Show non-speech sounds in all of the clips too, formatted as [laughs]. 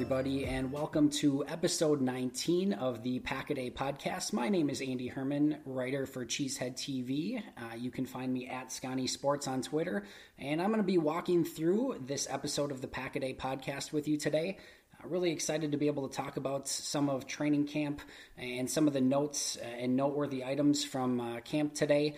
Everybody, and welcome to episode 19 of the Pack a podcast. My name is Andy Herman, writer for Cheesehead TV. Uh, you can find me at Scotty Sports on Twitter, and I'm going to be walking through this episode of the Pack a podcast with you today. Uh, really excited to be able to talk about some of training camp and some of the notes and noteworthy items from uh, camp today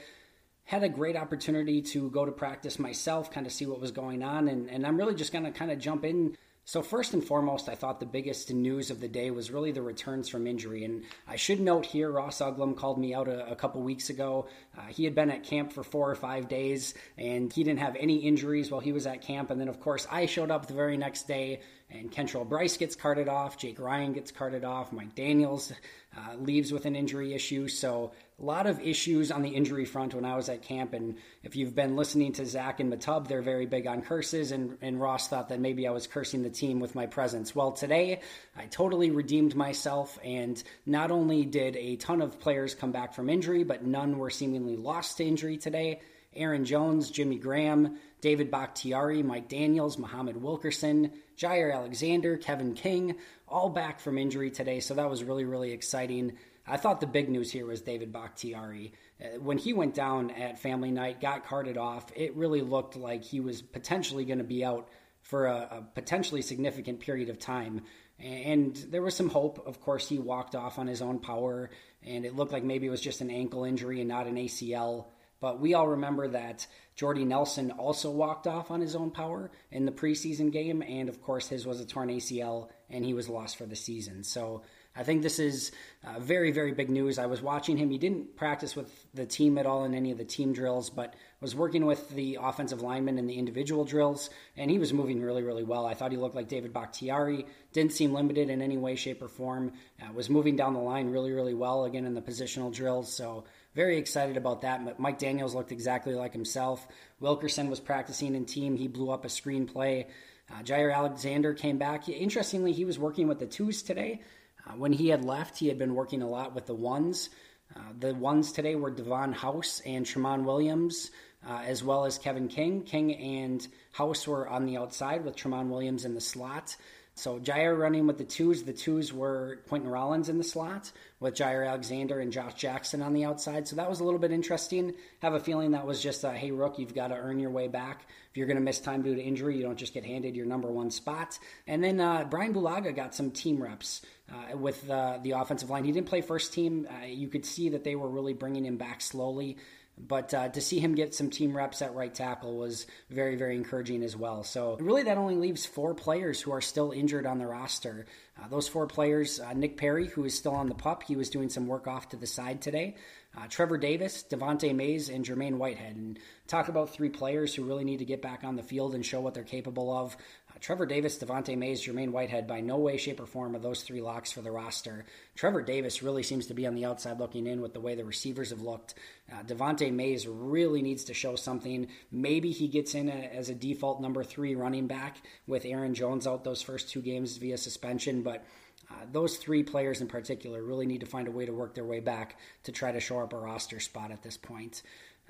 had a great opportunity to go to practice myself, kind of see what was going on, and, and I'm really just going to kind of jump in. So, first and foremost, I thought the biggest news of the day was really the returns from injury. And I should note here, Ross Uglem called me out a, a couple weeks ago. Uh, he had been at camp for four or five days, and he didn't have any injuries while he was at camp. And then, of course, I showed up the very next day, and Kentrell Brice gets carted off, Jake Ryan gets carted off, Mike Daniels uh, leaves with an injury issue. So, a lot of issues on the injury front when I was at camp. And if you've been listening to Zach and Matub, they're very big on curses. And, and Ross thought that maybe I was cursing the team with my presence. Well, today I totally redeemed myself. And not only did a ton of players come back from injury, but none were seemingly lost to injury today. Aaron Jones, Jimmy Graham, David Bakhtiari, Mike Daniels, Muhammad Wilkerson, Jaire Alexander, Kevin King, all back from injury today. So that was really, really exciting. I thought the big news here was David Bakhtiari. Uh, when he went down at family night, got carted off, it really looked like he was potentially going to be out for a, a, potentially significant period of time. And there was some hope. Of course, he walked off on his own power, and it looked like maybe it was just an ankle injury and not an ACL. But we all remember that Jordy Nelson also walked off on his own power in the preseason game, and of course, his was a torn ACL, and he was lost for the season. So I think this is uh, very, very big news. I was watching him. He didn't practice with the team at all in any of the team drills, but was working with the offensive linemen in the individual drills, and he was moving really, really well. I thought he looked like David Bakhtiari. Didn't seem limited in any way, shape, or form. Uh, was moving down the line really, really well again in the positional drills. So very excited about that. Mike Daniels looked exactly like himself. Wilkerson was practicing in team. He blew up a screenplay. Uh, Jaire Alexander came back. Interestingly, he was working with the twos today. Uh, when he had left, he had been working a lot with the ones. Uh, the ones today were Davon House and Tramon Williams, uh, as well as Kevin King. King and House were on the outside with Tramon Williams in the slot. So Jaire running with the twos. The twos were Quinten Rollins in the slot with Jaire Alexander and Josh Jackson on the outside. So that was a little bit interesting. Have a feeling that was just a hey Rook, you've got to earn your way back. If you're going to miss time due to injury, you don't just get handed your number one spot. And then uh, Brian Bulaga got some team reps uh, with uh, the offensive line. He didn't play first team. Uh, you could see that they were really bringing him back slowly. But uh, to see him get some team reps at right tackle was very, very encouraging as well. So, really, that only leaves four players who are still injured on the roster. Uh, those four players uh, Nick Perry, who is still on the pup, he was doing some work off to the side today. Uh, Trevor Davis, Devante Mays, and Jermaine Whitehead. And talk about three players who really need to get back on the field and show what they're capable of. Trevor Davis, Devante Mays, Jermaine Whitehead, by no way, shape, or form are those three locks for the roster. Trevor Davis really seems to be on the outside looking in with the way the receivers have looked. Uh, Devante Mays really needs to show something. Maybe he gets in a, as a default number three running back with Aaron Jones out those first two games via suspension, but uh, those three players in particular really need to find a way to work their way back to try to shore up a roster spot at this point.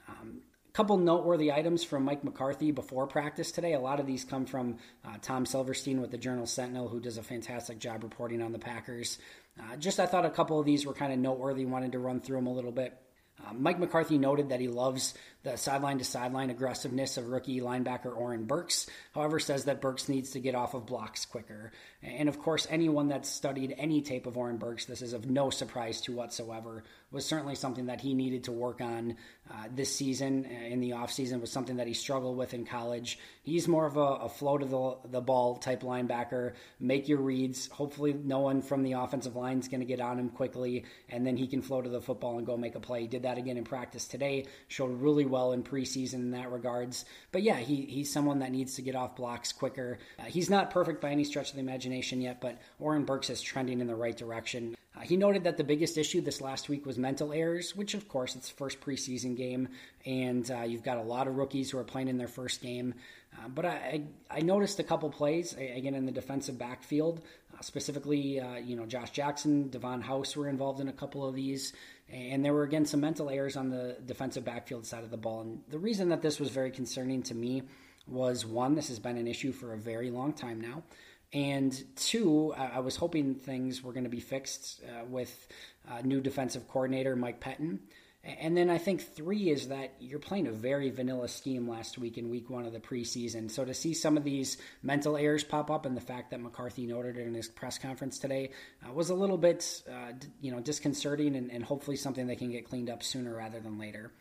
Um, couple noteworthy items from Mike McCarthy before practice today. A lot of these come from uh, Tom Silverstein with the Journal Sentinel, who does a fantastic job reporting on the Packers. Uh, just I thought a couple of these were kind of noteworthy. Wanted to run through them a little bit. Uh, Mike McCarthy noted that he loves the sideline to sideline aggressiveness of rookie linebacker Oren Burks. However, says that Burks needs to get off of blocks quicker. And of course, anyone that's studied any tape of Oren Burks, this is of no surprise to whatsoever. was certainly something that he needed to work on uh, this season uh, in the offseason was something that he struggled with in college. He's more of a, a flow to the, the ball type linebacker, make your reads. Hopefully, no one from the offensive line is going to get on him quickly, and then he can flow to the football and go make a play. He did that again in practice today, showed really well in preseason in that regards. But yeah, he, he's someone that needs to get off blocks quicker. Uh, he's not perfect by any stretch of the imagination yet, but Oren Burks is trending in the right direction. Uh, he noted that the biggest issue this last week was mental errors, which of course it's the first preseason game, and uh, you've got a lot of rookies who are playing in their first game. Uh, but I, I, noticed a couple plays again in the defensive backfield, uh, specifically uh, you know Josh Jackson, Davon House were involved in a couple of these, and there were again some mental errors on the defensive backfield side of the ball. And the reason that this was very concerning to me was one, this has been an issue for a very long time now. And two, I was hoping things were going to be fixed uh, with uh, new defensive coordinator Mike Pettine. And then I think three is that you're playing a very vanilla scheme last week in week one of the preseason. So to see some of these mental errors pop up and the fact that McCarthy noted it in his press conference today uh, was a little bit, uh, you know, disconcerting and, and hopefully something that can get cleaned up sooner rather than later.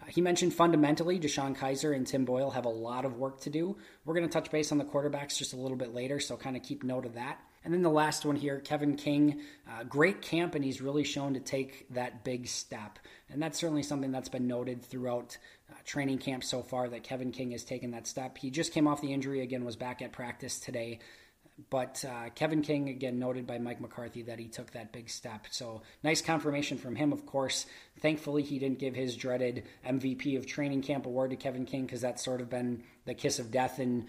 Uh, he mentioned fundamentally, DeShone Kizer and Tim Boyle have a lot of work to do. We're going to touch base on the quarterbacks just a little bit later, so kind of keep note of that. And then the last one here, Kevin King, uh, great camp, and he's really shown to take that big step. And that's certainly something that's been noted throughout uh, training camp so far that Kevin King has taken that step. He just came off the injury again, was back at practice today. But uh, Kevin King, again, noted by Mike McCarthy that he took that big step. So nice confirmation from him, of course. Thankfully, he didn't give his dreaded MVP of training camp award to Kevin King because that's sort of been the kiss of death in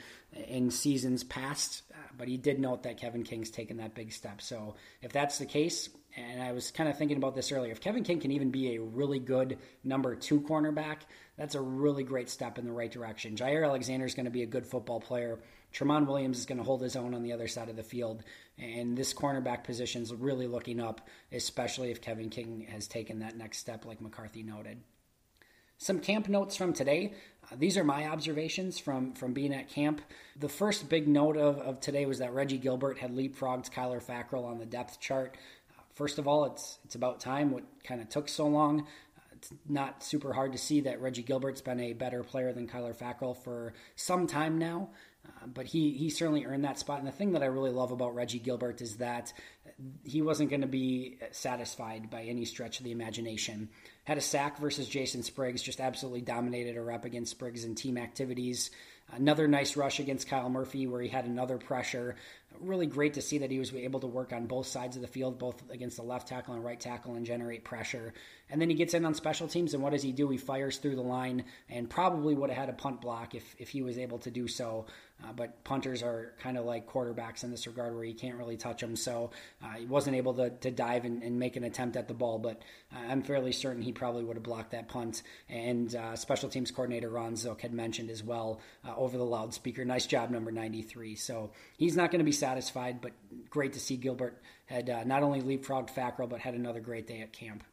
in seasons past. But he did note that Kevin King's taken that big step. So if that's the case, and I was kind of thinking about this earlier, if Kevin King can even be a really good number two cornerback, that's a really great step in the right direction. Jaire Alexander is going to be a good football player Tramon Williams is going to hold his own on the other side of the field. And this cornerback position is really looking up, especially if Kevin King has taken that next step, like McCarthy noted. Some camp notes from today. Uh, these are my observations from, from being at camp. The first big note of, of today was that Reggie Gilbert had leapfrogged Kyler Fackrell on the depth chart. Uh, first of all, it's it's about time. What kind of took so long? Uh, it's not super hard to see that Reggie Gilbert's been a better player than Kyler Fackrell for some time now. Uh, but he he certainly earned that spot. And the thing that I really love about Reggie Gilbert is that he wasn't going to be satisfied by any stretch of the imagination. Had a sack versus Jason Spriggs, just absolutely dominated a rep against Spriggs in team activities. Another nice rush against Kyle Murphy where he had another pressure really great to see that he was able to work on both sides of the field, both against the left tackle and right tackle, and generate pressure. And then he gets in on special teams, and what does he do? He fires through the line and probably would have had a punt block if, if he was able to do so. Uh, but punters are kind of like quarterbacks in this regard where you can't really touch them. So uh, he wasn't able to, to dive and, and, make an attempt at the ball, but uh, I'm fairly certain he probably would have blocked that punt. And uh, special teams coordinator Ron Zook had mentioned as well uh, over the loudspeaker, nice job, number 93. So he's not going to be satisfied, but great to see Gilbert had uh, not only leapfrogged Fackrell, but had another great day at camp.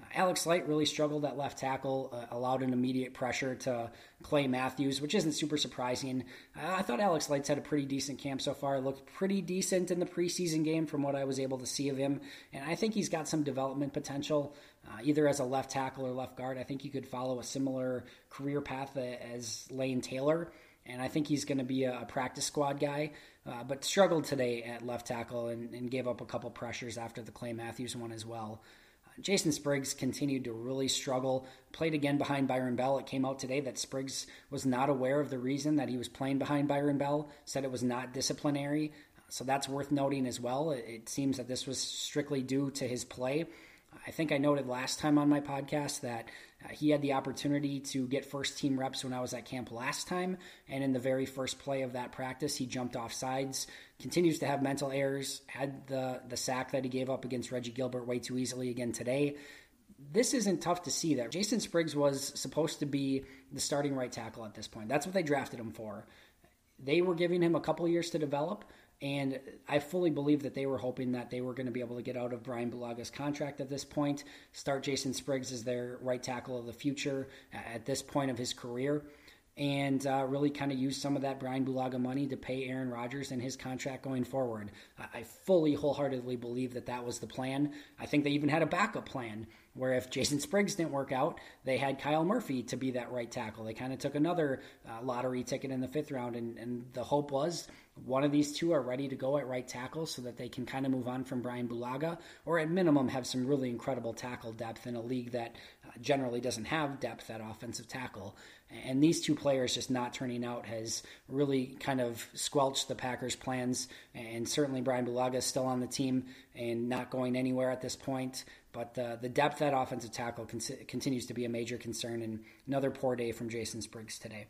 Uh, Alex Light really struggled at left tackle, uh, allowed an immediate pressure to Clay Matthews, which isn't super surprising. Uh, I thought Alex Light's had a pretty decent camp so far. Looked pretty decent in the preseason game from what I was able to see of him, and I think he's got some development potential, uh, either as a left tackle or left guard. I think he could follow a similar career path as Lane Taylor and I think he's going to be a, practice squad guy. Uh, but struggled today at left tackle and, and, gave up a couple pressures after the Clay Matthews one as well. Uh, Jason Spriggs continued to really struggle. Played again behind Byron Bell. It came out today that Spriggs was not aware of the reason that he was playing behind Byron Bell. Said it was not disciplinary. So that's worth noting as well. It, it seems that this was strictly due to his play. I think I noted last time on my podcast that uh, he had the opportunity to get first team reps when I was at camp last time, and in the very first play of that practice, he jumped off sides. Continues to have mental errors. Had the the sack that he gave up against Reggie Gilbert way too easily again today. This isn't tough to see. That Jason Spriggs was supposed to be the starting right tackle at this point. That's what they drafted him for. They were giving him a couple years to develop. And I fully believe that they were hoping that they were going to be able to get out of Brian Bulaga's contract at this point, start Jason Spriggs as their right tackle of the future at this point of his career, and uh, really kind of use some of that Brian Bulaga money to pay Aaron Rodgers and his contract going forward. I fully, wholeheartedly believe that that was the plan. I think they even had a backup plan Where if Jason Spriggs didn't work out, they had Kyle Murphy to be that right tackle. They kind of took another uh, lottery ticket in the fifth round, and, and the hope was one of these two are ready to go at right tackle so that they can kind of move on from Brian Bulaga, or at minimum have some really incredible tackle depth in a league that uh, generally doesn't have depth at offensive tackle. And these two players just not turning out has really kind of squelched the Packers' plans. And certainly Brian Bulaga is still on the team and not going anywhere at this point. But the depth at offensive tackle con- continues to be a major concern. And another poor day from Jason Spriggs today.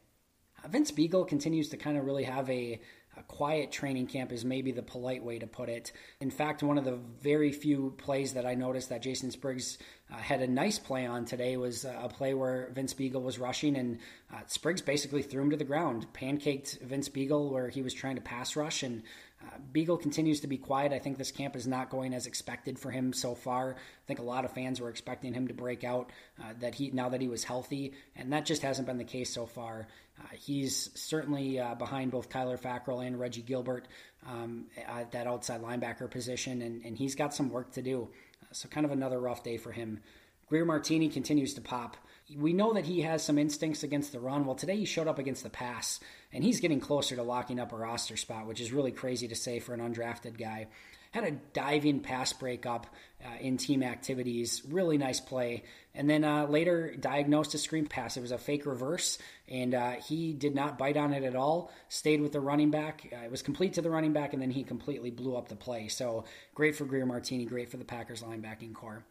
Uh, Vince Biegel continues to kind of really have a a quiet training camp is maybe the polite way to put it. In fact, one of the very few plays that I noticed that Jason Spriggs uh, had a nice play on today was uh, a play where Vince Biegel was rushing and uh, Spriggs basically threw him to the ground, pancaked Vince Biegel where he was trying to pass rush, and Biegel continues to be quiet. I think this camp is not going as expected for him so far. I think a lot of fans were expecting him to break out uh, that he now that he was healthy, and that just hasn't been the case so far. Uh, he's certainly uh, behind both Kyler Fackrell and Reggie Gilbert um, at that outside linebacker position, and, and he's got some work to do. So, kind of another rough day for him. Greer Martini continues to pop. We know that he has some instincts against the run. Well, today he showed up against the pass, and he's getting closer to locking up a roster spot, which is really crazy to say for an undrafted guy had a diving pass breakup uh, in team activities. Really nice play. And then uh, later diagnosed a screen pass. It was a fake reverse, and uh, he did not bite on it at all. Stayed with the running back. Uh, it was complete to the running back, and then he completely blew up the play. So great for Greer Martini, great for the Packers linebacking core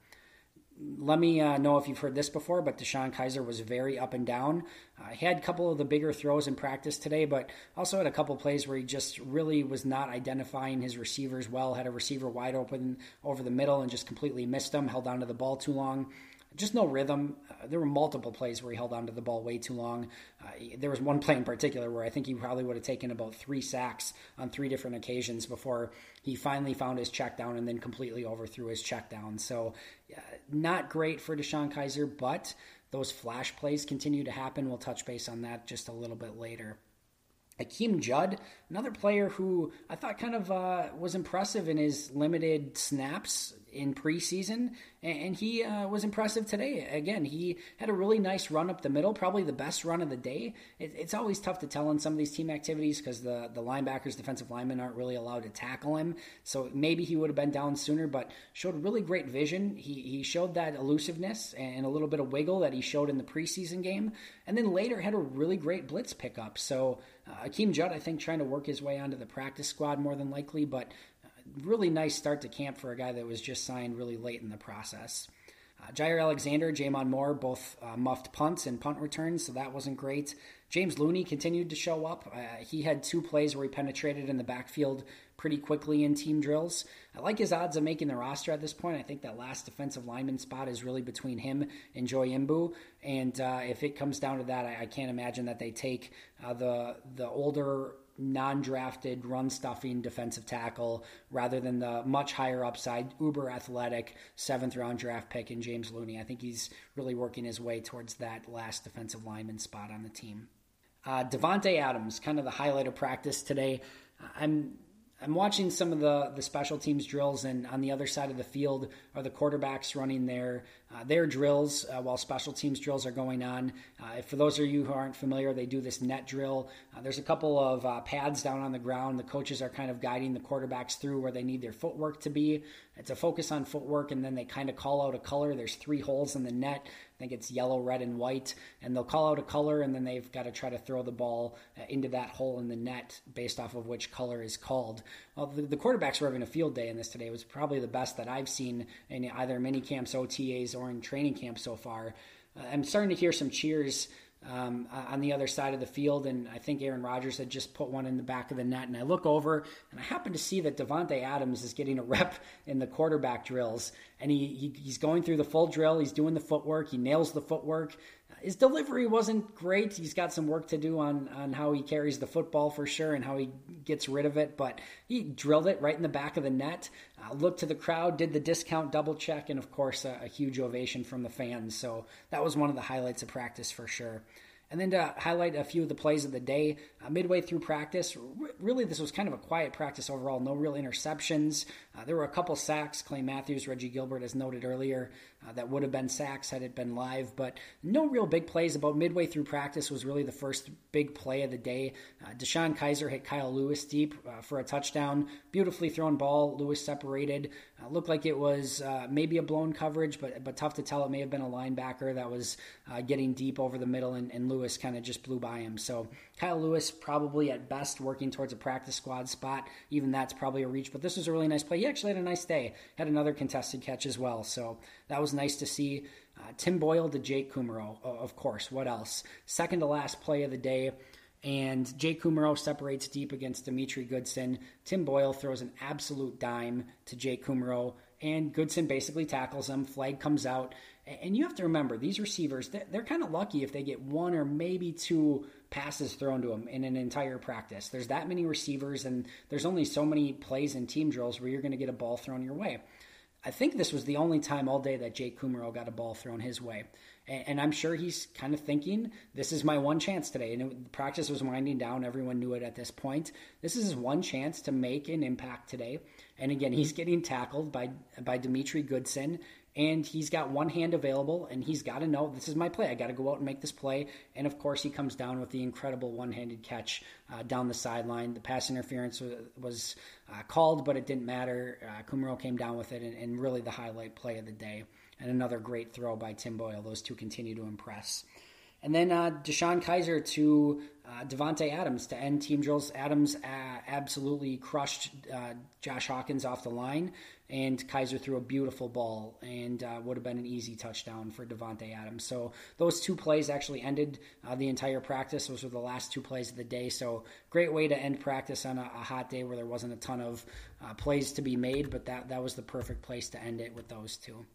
let me uh, know if you've heard this before, but DeShone Kizer was very up and down. Uh, he had a couple of the bigger throws in practice today, but also had a couple plays where he just really was not identifying his receivers well. Had a receiver wide open over the middle and just completely missed him, held onto the ball too long just no rhythm. Uh, there were multiple plays where he held onto the ball way too long. Uh, there was one play in particular where I think he probably would have taken about three sacks on three different occasions before he finally found his check down and then completely overthrew his check down. So, not great for DeShone Kizer, but those flash plays continue to happen. We'll touch base on that just a little bit later. Akeem Judd, another player who I thought kind of uh, was impressive in his limited snaps in preseason, and he uh, was impressive today. Again, he had a really nice run up the middle, probably the best run of the day. It, it's always tough to tell in some of these team activities because the, the linebackers, defensive linemen aren't really allowed to tackle him. So maybe he would have been down sooner, but showed really great vision. He, he showed that elusiveness and a little bit of wiggle that he showed in the preseason game, and then later had a really great blitz pickup. So uh, Akeem Judd, I think, trying to work his way onto the practice squad more than likely, but really nice start to camp for a guy that was just signed really late in the process. Uh, Jaire Alexander, J'Mon Moore, both uh, muffed punts and punt returns, so that wasn't great. James Looney continued to show up. Uh, he had two plays where he penetrated in the backfield pretty quickly in team drills. I like his odds of making the roster at this point. I think that last defensive lineman spot is really between him and Joy Imbu. And uh, if it comes down to that, I, I can't imagine that they take uh, the the older non-drafted run stuffing defensive tackle rather than the much higher upside uber athletic seventh round draft pick in James Looney. I think he's really working his way towards that last defensive lineman spot on the team. Uh, Davante Adams, kind of the highlight of practice today. I'm I'm watching some of the, the special teams drills, and on the other side of the field are the quarterbacks running their uh, their drills uh, while special teams drills are going on. Uh, for those of you who aren't familiar, they do this net drill. Uh, there's a couple of uh, pads down on the ground. The coaches are kind of guiding the quarterbacks through where they need their footwork to be. It's a focus on footwork, and then they kind of call out a color. There's three holes in the net. Think it's yellow, red, and white. And they'll call out a color, and then they've got to try to throw the ball uh, into that hole in the net based off of which color is called. Well, the, the quarterbacks were having a field day in this today. It was probably the best that I've seen in either mini camps, OTAs, or in training camp so far. Uh, I'm starting to hear some cheers um, on the other side of the field, and I think Aaron Rodgers had just put one in the back of the net. And I look over, and I happen to see that Davante Adams is getting a rep in the quarterback drills, and he, he he's going through the full drill. He's doing the footwork. He nails the footwork. His delivery wasn't great. He's got some work to do on on how he carries the football for sure, and how he gets rid of it. But he drilled it right in the back of the net. Uh, looked to the crowd, did the discount double check, and of course a, a huge ovation from the fans. So that was one of the highlights of practice for sure. And then to highlight a few of the plays of the day, uh, midway through practice, r- really this was kind of a quiet practice overall. No real interceptions. Uh, there were a couple sacks. Clay Matthews, Reggie Gilbert, as noted earlier, uh, that would have been sacks had it been live, but no real big plays. About midway through practice was really the first big play of the day. Uh, DeShone Kizer hit Kyle Lewis deep uh, for a touchdown. Beautifully thrown ball. Lewis separated. Uh, looked like it was uh, maybe a blown coverage, but but tough to tell. It may have been a linebacker that was uh, getting deep over the middle, and, and Lewis kind of just blew by him. So Kyle Lewis probably at best working towards a practice squad spot. Even that's probably a reach, but this was a really nice play. He actually had a nice day. Had another contested catch as well. So that was nice to see. Uh, Tim Boyle to Jake Kumerow, of course. What else? Second to last play of the day. And Jake Kumerow separates deep against Demetri Goodson. Tim Boyle throws an absolute dime to Jake Kumerow, and Goodson basically tackles him. Flag comes out. And you have to remember, these receivers, they're kind of lucky if they get one or maybe two passes thrown to them in an entire practice. There's that many receivers, and there's only so many plays in team drills where you're going to get a ball thrown your way. I think this was the only time all day that Jake Kumerow got a ball thrown his way. And, and I'm sure he's kind of thinking, this is my one chance today. And it, practice was winding down. Everyone knew it at this point. This is his one chance to make an impact today. And again, he's mm-hmm. getting tackled by, by Demetri Goodson and he's got one hand available and he's got to know this is my play i got to go out and make this play. And of course he comes down with the incredible one-handed catch uh, down the sideline. The pass interference was, uh, called but it didn't matter. Uh, Kumerow came down with it and, and, really the highlight play of the day and another great throw by tim boyle. Those two continue to impress. And then uh, DeShone Kizer to uh, Davante Adams to end team drills. Adams uh, absolutely crushed uh, Josh Hawkins off the line, and Kizer threw a beautiful ball and uh, would have been an easy touchdown for Davante Adams. So those two plays actually ended uh, the entire practice. Those were the last two plays of the day. So great way to end practice on a, a hot day where there wasn't a ton of uh, plays to be made, but that that was the perfect place to end it with those two.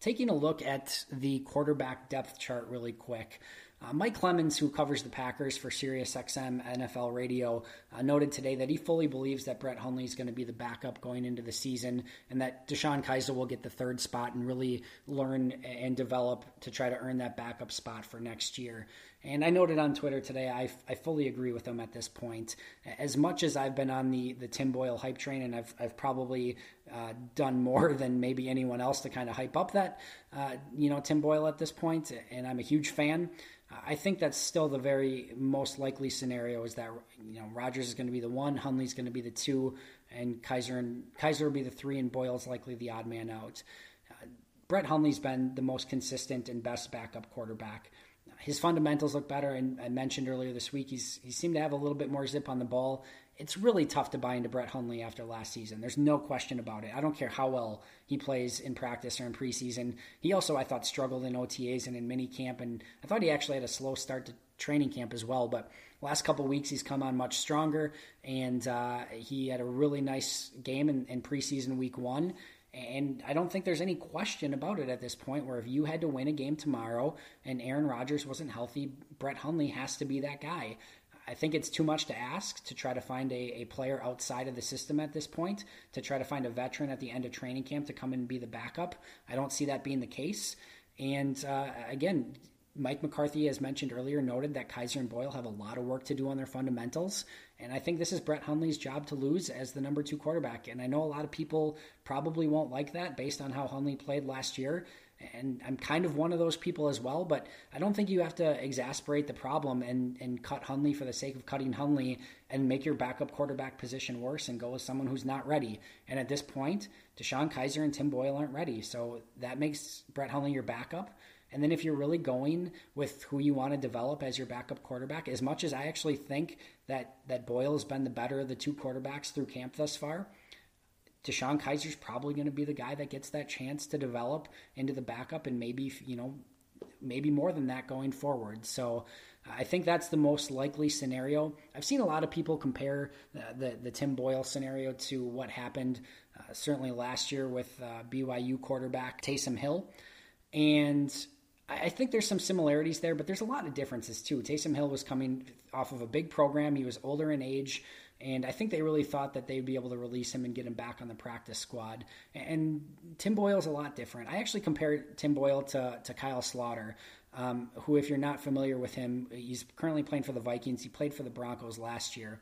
Taking a look at the quarterback depth chart really quick. Uh, Mike Clemens, who covers the Packers for SiriusXM NFL Radio, uh, noted today that he fully believes that Brett Hundley is going to be the backup going into the season, and that DeShone Kizer will get the third spot and really learn and develop to try to earn that backup spot for next year. And I noted on Twitter today, I, I fully agree with him at this point. As much as I've been on the, the Tim Boyle hype train, and I've, I've probably uh, done more [laughs] than maybe anyone else to kind of hype up that, uh, you know, Tim Boyle at this point, and I'm a huge fan. I think that's still the very most likely scenario is that you know Rodgers is going to be the one, Hundley's going to be the two, and Kizer and Kizer will be the three, and Boyle's likely the odd man out. Uh, Brett Hundley's been the most consistent and best backup quarterback his fundamentals look better. And I mentioned earlier this week, he's he seemed to have a little bit more zip on the ball. It's really tough to buy into Brett Hundley after last season. There's no question about it. I don't care how well he plays in practice or in preseason. He also, I thought, struggled in OTAs and in mini camp, and I thought he actually had a slow start to training camp as well. But last couple weeks, he's come on much stronger, and uh, he had a really nice game in, in preseason week one and I don't think there's any question about it at this point where if you had to win a game tomorrow and Aaron Rodgers wasn't healthy, Brett Hundley has to be that guy. I think it's too much to ask to try to find a, a player outside of the system at this point, to try to find a veteran at the end of training camp to come and be the backup. I don't see that being the case. And uh, again, Mike McCarthy, as mentioned earlier, noted that Kizer and Boyle have a lot of work to do on their fundamentals. And I think this is Brett Hundley's job to lose as the number two quarterback. And I know a lot of people probably won't like that based on how Hundley played last year. And I'm kind of one of those people as well, but I don't think you have to exasperate the problem and, and cut Hundley for the sake of cutting Hundley and make your backup quarterback position worse and go with someone who's not ready. And at this point, DeShone Kizer and Tim Boyle aren't ready. So that makes Brett Hundley your backup. And then if you're really going with who you want to develop as your backup quarterback, as much as I actually think that that Boyle has been the better of the two quarterbacks through camp thus far, DeShone Kizer's probably going to be the guy that gets that chance to develop into the backup and maybe, you know, maybe more than that going forward. So I think that's the most likely scenario. I've seen a lot of people compare the, the, the Tim Boyle scenario to what happened uh, certainly last year with uh, BYU quarterback Taysom Hill. And I think there's some similarities there, but there's a lot of differences too. Taysom Hill was coming off of a big program. He was older in age, and I think they really thought that they'd be able to release him and get him back on the practice squad. And Tim Boyle's a lot different. I actually compared Tim Boyle to, to Kyle Sloter, um, who, if you're not familiar with him, he's currently playing for the Vikings. He played for the Broncos last year.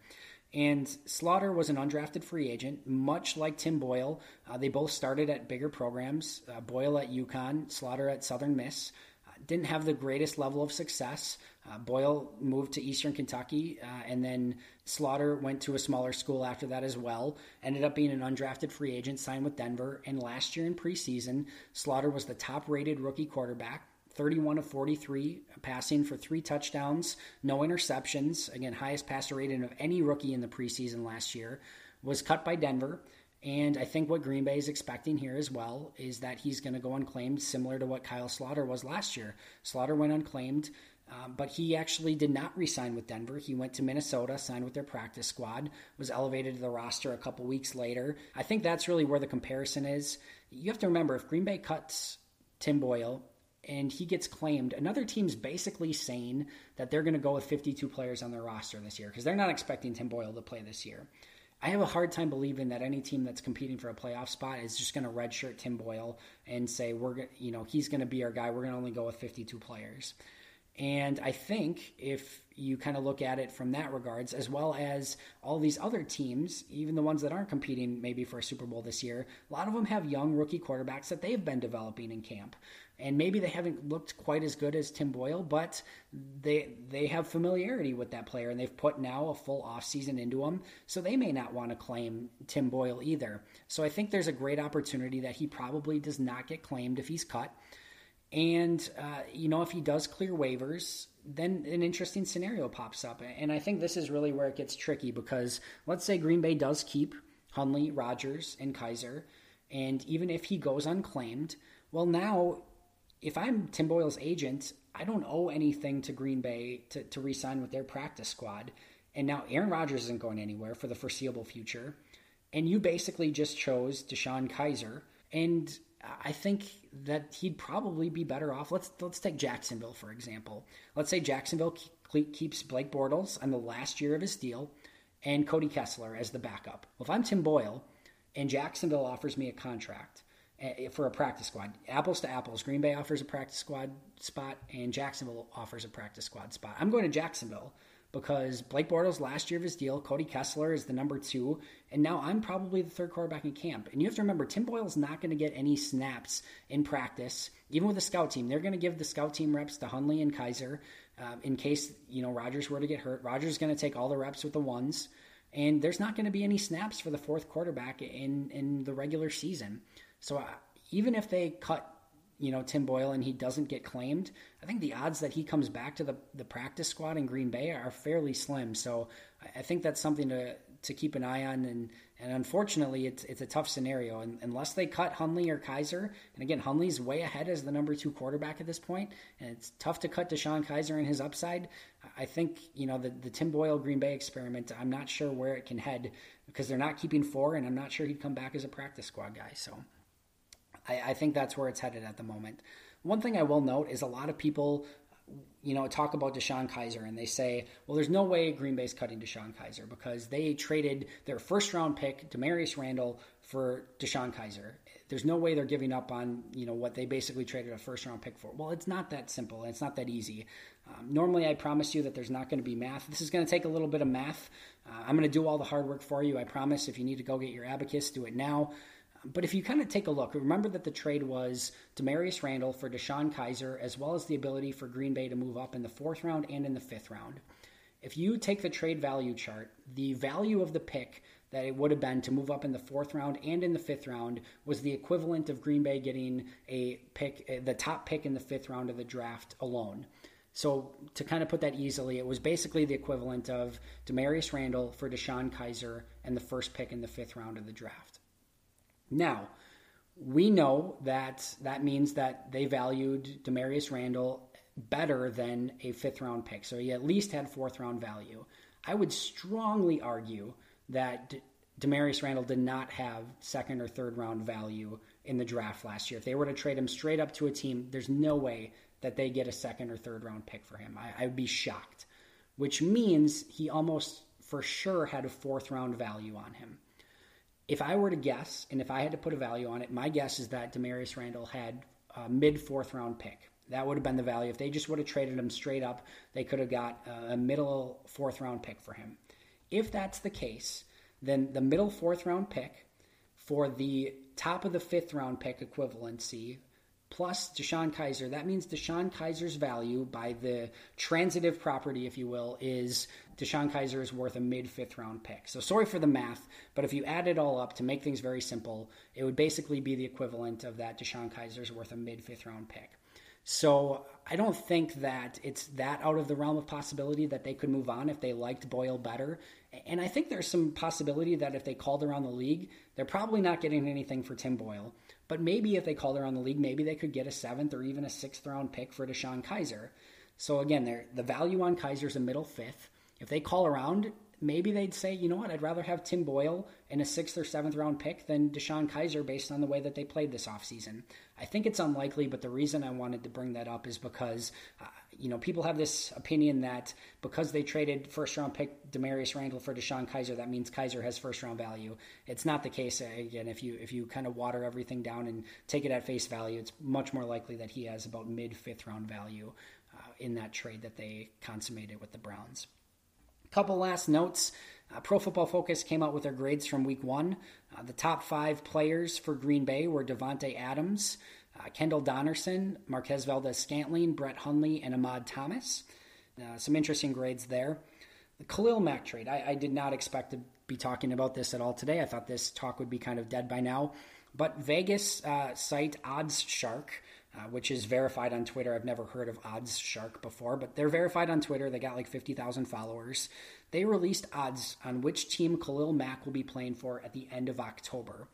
And Sloter was an undrafted free agent, much like Tim Boyle. Uh, they both started at bigger programs uh, Boyle at UConn, Sloter at Southern Miss. Uh, didn't have the greatest level of success. Uh, Boyle moved to Eastern Kentucky, uh, and then Sloter went to a smaller school after that as well. Ended up being an undrafted free agent, signed with Denver. And last year in preseason, Sloter was the top rated rookie quarterback 31 of 43 passing for three touchdowns, no interceptions. Again, highest passer rating of any rookie in the preseason last year. Was cut by Denver. And I think what Green Bay is expecting here as well is that he's going to go unclaimed, similar to what Kyle Sloter was last year. Sloter went unclaimed, um, but he actually did not re-sign with Denver. He went to Minnesota, signed with their practice squad, was elevated to the roster a couple weeks later. I think that's really where the comparison is. You have to remember if Green Bay cuts Tim Boyle and he gets claimed. Another team's basically saying that they're going to go with 52 players on their roster this year because they're not expecting Tim Boyle to play this year. I have a hard time believing that any team that's competing for a playoff spot is just going to redshirt Tim Boyle and say we're you know he's going to be our guy. We're going to only go with 52 players. And I think if you kind of look at it from that regards, as well as all these other teams, even the ones that aren't competing maybe for a Super Bowl this year, a lot of them have young rookie quarterbacks that they've been developing in camp. And maybe they haven't looked quite as good as Tim Boyle, but they they have familiarity with that player and they've put now a full offseason into him. So they may not want to claim Tim Boyle either. So I think there's a great opportunity that he probably does not get claimed if he's cut. And, uh, you know, if he does clear waivers, then an interesting scenario pops up. And I think this is really where it gets tricky because let's say Green Bay does keep Hundley, Rodgers, and Kizer, And even if he goes unclaimed, well, now if I'm Tim Boyle's agent, I don't owe anything to Green Bay to, to re sign with their practice squad. And now Aaron Rodgers isn't going anywhere for the foreseeable future. And you basically just chose DeShone Kizer. And I think that he'd probably be better off. Let's let's take Jacksonville for example. Let's say Jacksonville keeps Blake Bortles on the last year of his deal, and Cody Kessler as the backup. Well, if I'm Tim Boyle, and Jacksonville offers me a contract eh, for a practice squad, apples to apples, Green Bay offers a practice squad spot, and Jacksonville offers a practice squad spot. I'm going to Jacksonville because Blake Bortles last year of his deal, Cody Kessler is the number two, and now I'm probably the third quarterback in camp. And you have to remember, Tim Boyle's not going to get any snaps in practice, even with the scout team. They're going to give the scout team reps to Hundley and Kizer uh, in case you know Rodgers were to get hurt. Rodgers is going to take all the reps with the ones, and there's not going to be any snaps for the fourth quarterback in in the regular season. So uh, even if they cut you know Tim Boyle and he doesn't get claimed, I think the odds that he comes back to the the practice squad in Green Bay are fairly slim. So I think that's something to to keep an eye on. And and unfortunately, it's it's a tough scenario. And unless they cut Hundley or Kizer and again, Hundley's way ahead as the number two quarterback at this point, and it's tough to cut DeShone Kizer and his upside. I think you know the the Tim Boyle Green Bay experiment. I'm not sure where it can head because they're not keeping four, and I'm not sure he'd come back as a practice squad guy. So. I, I think that's where it's headed at the moment. One thing I will note is a lot of people you know, talk about DeShone Kizer and they say, well, there's no way Green Bay's cutting DeShone Kizer because they traded their first round pick, Damarious Randall, for DeShone Kizer. There's no way they're giving up on, you know, what they basically traded a first round pick for. Well, it's not that simple. It's not that easy. Um, normally, I promise you that there's not going to be math. This is going to take a little bit of math. Uh, I'm going to do all the hard work for you. I promise. If you need to go get your abacus, do it now. But if you kind of take a look, remember that the trade was Damarious Randall for DeShone Kizer, as well as the ability for Green Bay to move up in the fourth round and in the fifth round. If you take the trade value chart, the value of the pick that it would have been to move up in the fourth round and in the fifth round was the equivalent of Green Bay getting a pick, eh, the top pick in the fifth round of the draft alone. So to kind of put that easily, it was basically the equivalent of Damarious Randall for DeShone Kizer and the first pick in the fifth round of the draft. Now, we know that that means that they valued Damarious Randall better than a fifth round pick. So he at least had fourth round value. I would strongly argue that Damarious Randall did not have second or third round value in the draft last year. If they were to trade him straight up to a team, there's no way that they get a second or third round pick for him. I, I would be shocked, which means he almost for sure had a fourth round value on him if I were to guess, and if I had to put a value on it, my guess is that Damarious Randall had a mid fourth round pick. That would have been the value. If they just would have traded him straight up, they could have got a middle fourth round pick for him. If that's the case, then the middle fourth round pick for the top of the fifth round pick equivalency plus DeShone Kizer. that means DeShone Kizer's value by the transitive property, if you will, is DeShone Kizer is worth a mid fifth round pick. So sorry for the math, but if you add it all up to make things very simple, it would basically be the equivalent of that DeShone Kizer is worth a mid fifth round pick. So I don't think that it's that out of the realm of possibility that they could move on if they liked Boyle better. And I think there's some possibility that if they called around the league, they're probably not getting anything for Tim Boyle. But maybe if they called around the league, maybe they could get a seventh or even a sixth round pick for DeShone Kizer. So again, the value on Kizer is a middle fifth. If they call around, maybe they'd say, you know what, I'd rather have Tim Boyle in a sixth or seventh round pick than DeShone Kizer based on the way that they played this offseason. I think it's unlikely, but the reason I wanted to bring that up is because, uh, you know, people have this opinion that because they traded first round pick Damarious Randall for DeShone Kizer, that means Kizer has first round value. It's not the case. Again, if you if you kind of water everything down and take it at face value, it's much more likely that he has about mid fifth round value uh, in that trade that they consummated with the Browns. Couple last notes. Uh, Pro Football Focus came out with their grades from week one. Uh, the top five players for Green Bay were Davante Adams, uh, Kendall Donnerson, Marquez Valdes Scantling, Brett Hundley, and Ahmad Thomas. Uh, some interesting grades there. The Khalil Mack trade. I, I, did not expect to be talking about this at all today. I thought this talk would be kind of dead by now. But Vegas uh, site Odds Shark uh, which is verified on Twitter. I've never heard of Odds Shark before, but they're verified on Twitter. They got like 50,000 followers. They released odds on which team Khalil Mack will be playing for at the end of October.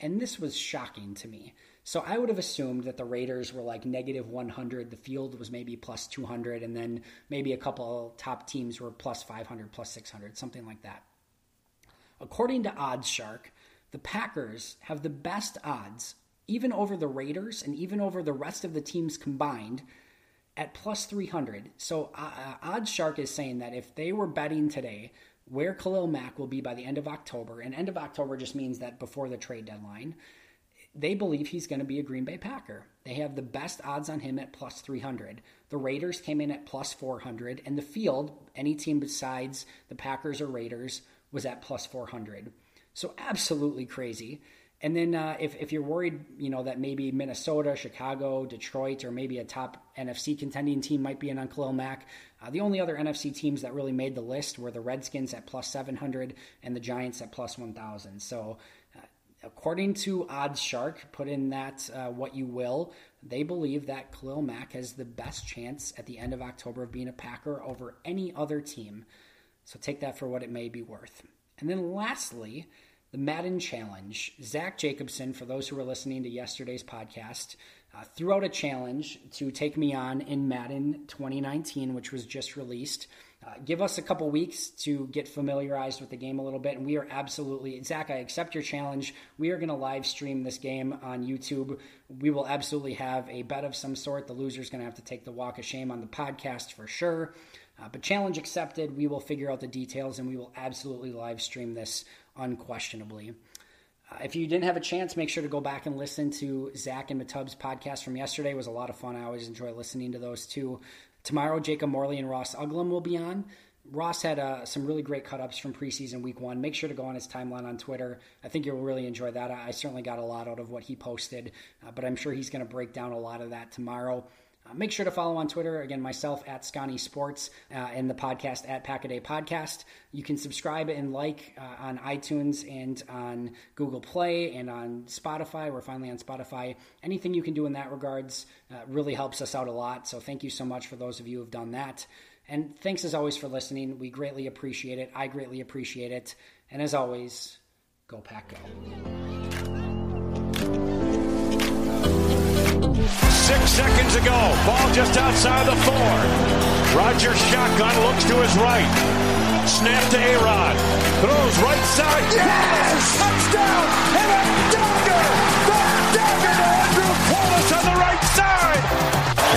And this was shocking to me. So I would have assumed that the Raiders were like negative 100, the field was maybe plus 200, and then maybe a couple top teams were plus 500, plus 600, something like that. According to Odds Shark, the Packers have the best odds even over the Raiders and even over the rest of the teams combined at plus 300. So uh, uh, Odds Shark is saying that if they were betting today where Khalil Mack will be by the end of October, and end of October just means that before the trade deadline, they believe he's going to be a Green Bay Packer. They have the best odds on him at plus 300. The Raiders came in at plus 400, and the field, any team besides the Packers or Raiders, was at plus 400. So absolutely crazy. And then uh, if, if you're worried, you know, that maybe Minnesota, Chicago, Detroit, or maybe a top NFC contending team might be in on Khalil Mack, uh, the only other NFC teams that really made the list were the Redskins at plus 700 and the Giants at plus 1,000. So according to Odds Shark, put in that uh, what you will, they believe that Khalil Mack has the best chance at the end of October of being a Packer over any other team. So take that for what it may be worth. And then lastly, the Madden Challenge. Zach Jacobson, for those who were listening to yesterday's podcast, uh, threw out a challenge to take me on in Madden 2019, which was just released. Uh, give us a couple weeks to get familiarized with the game a little bit, and we are absolutely, Zach, I accept your challenge. We are going to live stream this game on YouTube. We will absolutely have a bet of some sort. The loser is going to have to take the walk of shame on the podcast for sure. Uh, but challenge accepted. We will figure out the details, and we will absolutely live stream this unquestionably. Uh, if you didn't have a chance, make sure to go back and listen to Zach and Matub's podcast from yesterday. It was a lot of fun. I always enjoy listening to those two. Tomorrow, Jacob Morley and Ross Uglem will be on. Ross had uh, some really great cut ups from preseason week one. Make sure to go on his timeline on Twitter. I think you'll really enjoy that. I, certainly got a lot out of what he posted, uh, but I'm sure he's going to break down a lot of that tomorrow. Uh, make sure to follow on Twitter. Again, myself at Scotty Sports uh, and the podcast at Packaday Podcast. You can subscribe and like uh, on iTunes and on Google Play and on Spotify. We're finally on Spotify. Anything you can do in that regards uh, really helps us out a lot. So thank you so much for those of you who have done that. And thanks as always for listening. We greatly appreciate it. I greatly appreciate it. And as always, go Pack Go. Six seconds ago, ball just outside the four. Rodgers shotgun looks to his right. Snap to A-Rod. Throws right side. Yes! Touchdown! And a dagger! The dagger to Andrew Wallace on the!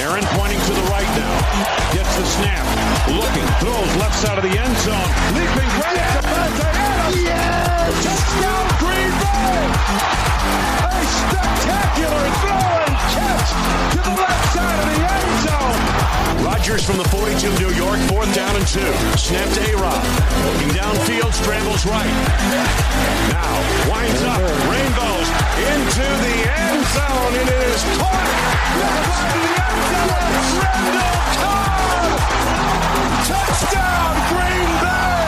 Aaron pointing to the right now. Gets the snap. Looking. Throws left side of the end zone. Leaping right yes! to Adams. Yes! Touchdown Green Bay! A spectacular throw and catch to the left side of the end zone. Rodgers from the 42 of New York, fourth down and two. Snap to A-Rod. Looking downfield, scrambles right. Now winds up, rainbows into the end zone. It is caught by the end zone. Randall Cobb! Touchdown, Green Bay!